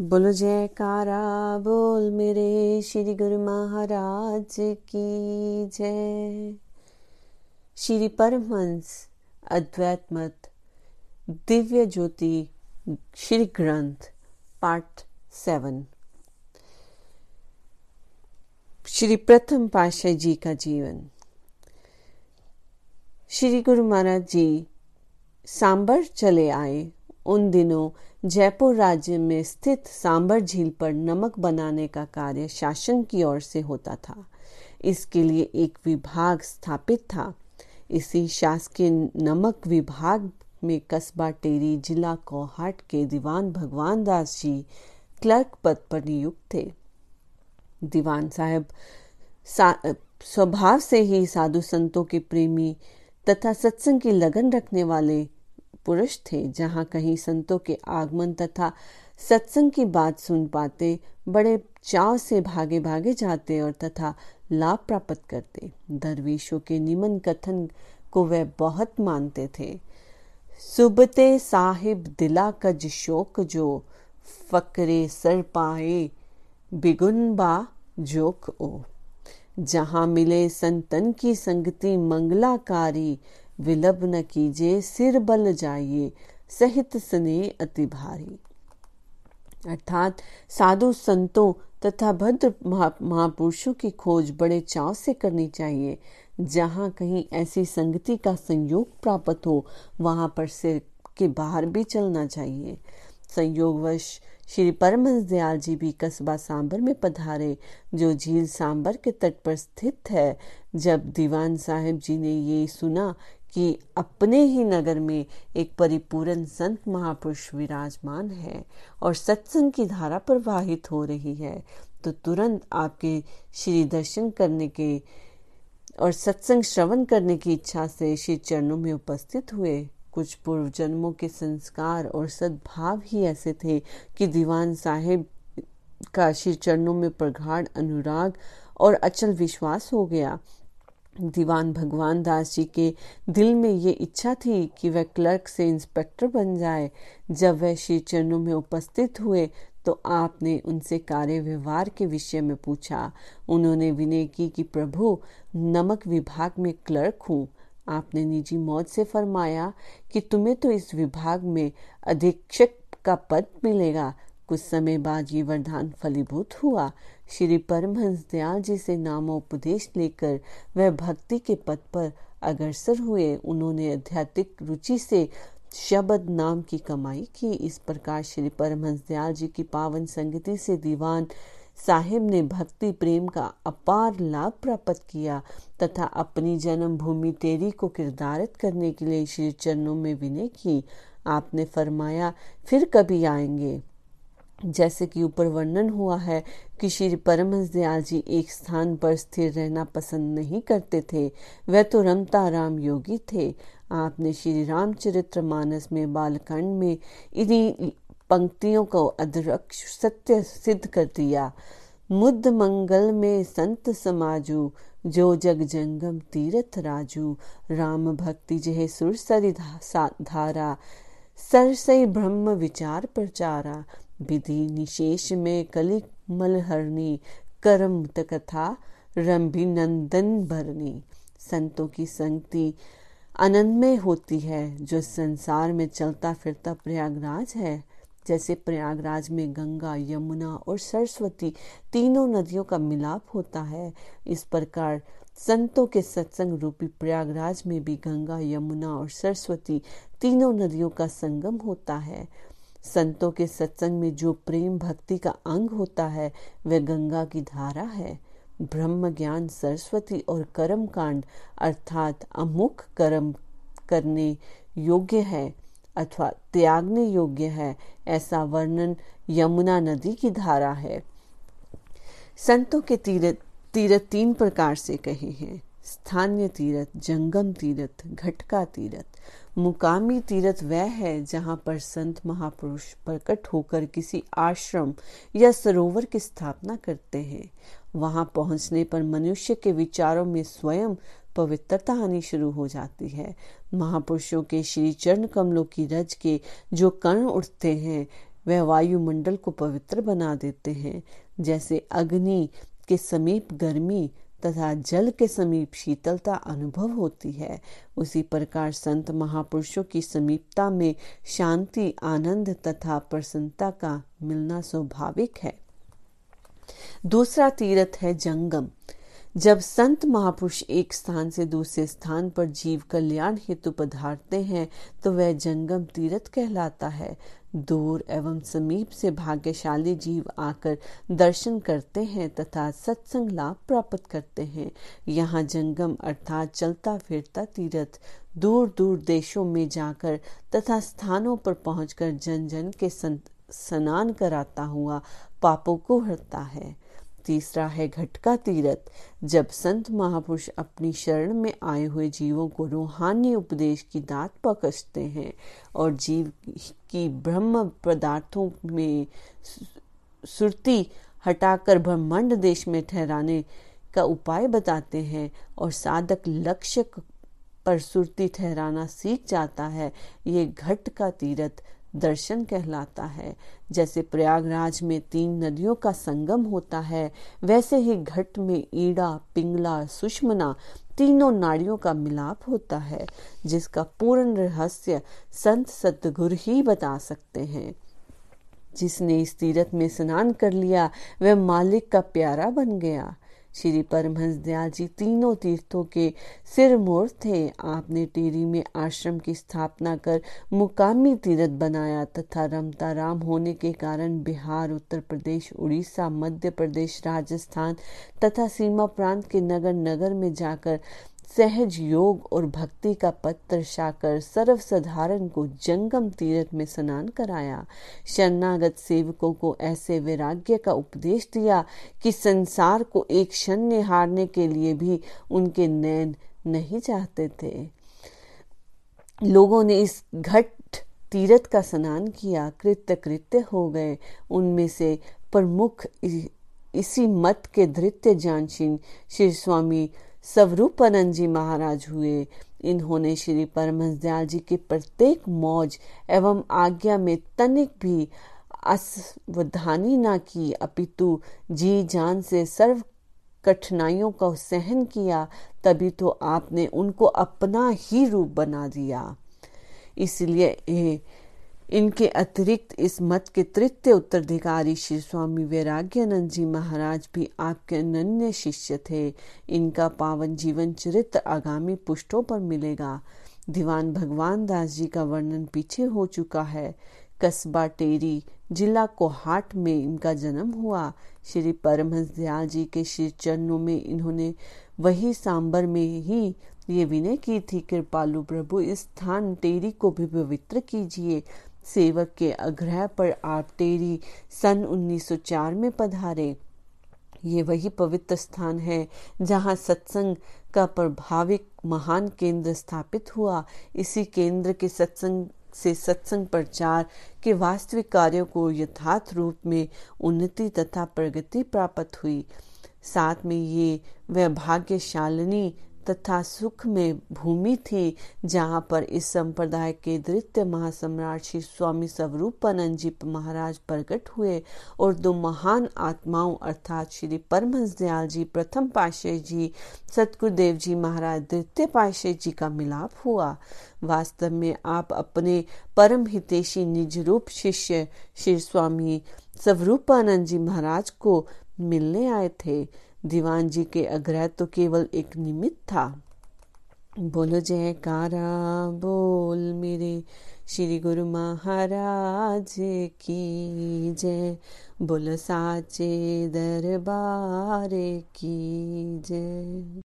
बोलो जयकारा, बोल मेरे श्री गुरु महाराज की जय। श्री परमहंस अद्वैत मत, दिव्य ज्योति, श्री ग्रंथ, पार्ट सेवन। श्री प्रथम पाशाह जी का जीवन। श्री गुरु महाराज जी सांबर चले आए उन दिनों जयपुर राज्य में स्थित सांबर झील पर नमक बनाने का कार्य शासन की ओर से होता था। इसके लिए एक विभाग स्थापित था। इसी शासकीय नमक विभाग में कस्बा टेरी जिला कोहाट के दीवान भगवान दास जी क्लर्क पद पर नियुक्त थे। दीवान साहब स्वभाव से ही साधु संतों के प्रेमी तथा सत्संग की लगन रखने वाले पुरुष थे जहाँ कहीं संतों के आगमन तथा सत्संग की बात सुन पाते, बड़े चाव से भागे भागे जाते और तथा लाभ प्राप्त करते। दरवेशों के निमन कथन को वे बहुत मानते थे। सुबते साहिब दिला कज शोक जो फकरे सर पाए, बिगुन बा जोक ओ। जहाँ मिले संतन की संगति मंगलाकारी विलब न कीजिए, सिर बल जाइए, सहित स्ने अति भारी। अर्थात साधु संतों तथा भद्र महापुरुषों की खोज बड़े चाव से करनी चाहिए। जहाँ कहीं ऐसी संगति का संयोग प्राप्त हो, वहाँ पर सिर के बाहर भी चलना चाहिए। संयोगवश श्री परमहंस दयाल जी भी कस्बा सांबर में पधारे, जो झील सांबर के तट पर स्थित है। जब दीवान साहब जी ने ये सुना कि अपने ही नगर में एक परिपूर्ण संत महापुरुष विराजमान है और सत्संग की धारा प्रवाहित हो रही है तो तुरंत आपके श्री दर्शन करने के और सत्संग श्रवण करने की इच्छा से श्री चरणों में उपस्थित हुए। कुछ पूर्व जन्मों के संस्कार और सद्भाव ही ऐसे थे कि दीवान साहेब का श्री चरणों में प्रगाढ़ अनुराग और अचल विश्वास हो गया। दीवान भगवान दास जी के दिल में ये इच्छा थी कि वह क्लर्क से इंस्पेक्टर बन जाए। जब वह श्री चरणों में उपस्थित हुए तो आपने उनसे कार्य व्यवहार के विषय में पूछा। उन्होंने विनय की कि, प्रभु, नमक विभाग में क्लर्क हूँ। आपने निजी मौत से फरमाया कि तुम्हें तो इस विभाग में अधीक्षक का पद मिलेगा। कुछ समय बाद ये वरदान फलीभूत हुआ। श्री परमहंस दयाल जी से नामोपदेश लेकर वह भक्ति के पद पर अग्रसर हुए। उन्होंने आध्यात्मिक रुचि से शब्द नाम की कमाई की। इस प्रकार श्री परमहंस दयाल जी की पावन संगति से दीवान साहिब ने भक्ति प्रेम का अपार लाभ प्राप्त किया तथा अपनी जन्मभूमि तेरी को किरदारत करने के लिए श्री चरणों में विनय की। आपने फरमाया, फिर कभी आएँगे। जैसे कि ऊपर वर्णन हुआ है कि श्री परमहंस दयाल जी एक स्थान पर स्थिर रहना पसंद नहीं करते थे। वह तो रमता राम योगी थे। आपने श्री रामचरित्र मानस में बालकांड में इन्हीं पंक्तियों को अदरक्ष सत्य सिद्ध कर दिया। मुद्द मंगल में संत समाजू, जो जग जंगम तीर्थ राजू, राम भक्ति जहे सुरसरी धारा, सरसई ब्रह्म विचार प्रचारा। विधि निशेष में कलि मलहरणी करम कथा रंभी नंदन भरनी। संतों की संगति आनंदमय होती है, जो संसार में चलता फिरता प्रयागराज है। जैसे प्रयागराज में गंगा, यमुना और सरस्वती तीनों नदियों का मिलाप होता है। इस प्रकार संतों के सत्संग रूपी प्रयागराज में भी गंगा, यमुना और सरस्वती तीनों नदियों का संगम होता है। संतों के सत्संग में जो प्रेम भक्ति का अंग होता है, वह गंगा की धारा है। ब्रह्म ज्ञान सरस्वती और कर्म कांड अर्थात अमुख कर्म करने योग्य है अथवा त्यागने योग्य है, ऐसा वर्णन यमुना नदी की धारा है। संतों के तीरथ तीरथ तीन प्रकार से कहे हैं। स्थानीय तीरथ, जंगम तीरथ, घटका तीरथ। मुकामी तीर्थ वह है जहाँ पर संत महापुरुष प्रकट होकर किसी आश्रम या सरोवर की स्थापना करते हैं। वहाँ पहुँचने पर मनुष्य के विचारों में स्वयं पवित्रता आनी शुरू हो जाती है। महापुरुषों के श्री चरण कमलों की रज के जो कर्ण उठते हैं, वह वायुमंडल को पवित्र बना देते हैं। जैसे अग्नि के समीप गर्मी तथा जल के समीप शीतलता अनुभव होती है। उसी प्रकार संत महापुरुषों की समीपता में शांति, आनंद तथा प्रसन्नता का मिलना स्वाभाविक है। दूसरा तीर्थ है जंगम। जब संत महापुरुष एक स्थान से दूसरे स्थान पर जीव कल्याण हेतु पधारते हैं तो वह जंगम तीर्थ कहलाता है। दूर एवं समीप से भाग्यशाली जीव आकर दर्शन करते हैं तथा सत्संग लाभ प्राप्त करते हैं। यहाँ जंगम अर्थात चलता फिरता तीर्थ दूर दूर देशों में जाकर तथा स्थानों पर पहुंचकर जन जन के संत स्नान कराता हुआ पापों को हरता है। तीसरा है घटका तीरथ। जब संत महापुरुष अपनी शरण में आए हुए जीवों को रूहानी उपदेश की दात पकड़ते हैं और जीव की ब्रह्म पदार्थों में सुरती हटाकर ब्रह्मांड देश में ठहराने का उपाय बताते हैं और साधक लक्ष्य पर सुरती ठहराना सीख जाता है, ये घट का तीरथ। दर्शन कहलाता है। जैसे प्रयागराज में तीन नदियों का संगम होता है, वैसे ही घट में ईड़ा, पिंगला, सुषमना तीनों नाड़ियों का मिलाप होता है, जिसका पूर्ण रहस्य संत सतगुरु ही बता सकते हैं। जिसने इस तीरथ में स्नान कर लिया, वह मालिक का प्यारा बन गया। श्री परमहंस दयाल जी तीनों तीर्थों के सिर मोर थे। आपने टेरी में आश्रम की स्थापना कर मुकामी तीर्थ बनाया तथा रमता राम होने के कारण बिहार, उत्तर प्रदेश, उड़ीसा, मध्य प्रदेश, राजस्थान तथा सीमा प्रांत के नगर नगर में जाकर सहज योग और भक्ति का पथ दर्शाकर सर्वसाधारण को जंगम तीर्थ में स्नान कराया। शरणागत सेवकों को ऐसे वैराग्य का उपदेश दिया कि संसार को एक क्षण हारने के लिए भी उनके नैन नहीं चाहते थे। लोगों ने इस घट तीरथ का स्नान किया। कृत्य कृत्य हो गए। उनमें से प्रमुख इसी मत के धृत्य जानशीन श्री स्वामी स्वरूपानंद जी महाराज हुए। इन्होंने श्री परमहंस दयाल जी के प्रत्येक मौज एवं आज्ञा में तनिक भी असवधानी न की। अपितु जी जान से सर्व कठिनाइयों का सहन किया, तभी तो आपने उनको अपना ही रूप बना दिया। इसलिए इनके अतिरिक्त इस मत के तृतीय उत्तराधिकारी श्री स्वामी वैराग्यानंद जी महाराज भी आपके अनन्य शिष्य थे। इनका पावन जीवन चरित्र आगामी पुष्टों पर मिलेगा। दीवान भगवान दास जी का वर्णन पीछे हो चुका है। कस्बा टेरी जिला कोहाट में इनका जन्म हुआ। श्री परमहंस दयाल जी के श्री चरणों में इन्होंने वही सांबर में ही ये विनय की थी, कृपालु प्रभु, इस स्थान टेरी को भी पवित्र कीजिए। सेवक के आग्रह पर आप टेरी सन 1904 में पधारे। ये वही पवित्र स्थान है जहाँ सत्संग का प्रभाविक महान केंद्र स्थापित हुआ। इसी केंद्र के सत्संग से सत्संग प्रचार के वास्तविक कार्यों को यथार्थ रूप में उन्नति तथा प्रगति प्राप्त हुई। साथ में ये वह भाग्यशालिनी तथा सुख में भूमि थी, जहाँ पर इस संप्रदाय के द्वितीय महासम्राट श्री स्वामी स्वरूपानंद जी महाराज प्रकट हुए और दो महान आत्माओं अर्थात श्री परमहंस दयाल जी प्रथम पाशे जी सतगुरुदेव जी महाराज, द्वितीय पाशे जी का मिलाप हुआ। वास्तव में आप अपने परम हितेशी निज रूप शिष्य श्री स्वामी स्वरूपानंद जी महाराज को मिलने आए थे। दीवान जी के अग्रह तो केवल एक निमित्त था। बोलो जयकारा, बोल मेरे श्री गुरु महाराज की जय। बोलो साचे दरबार की जय।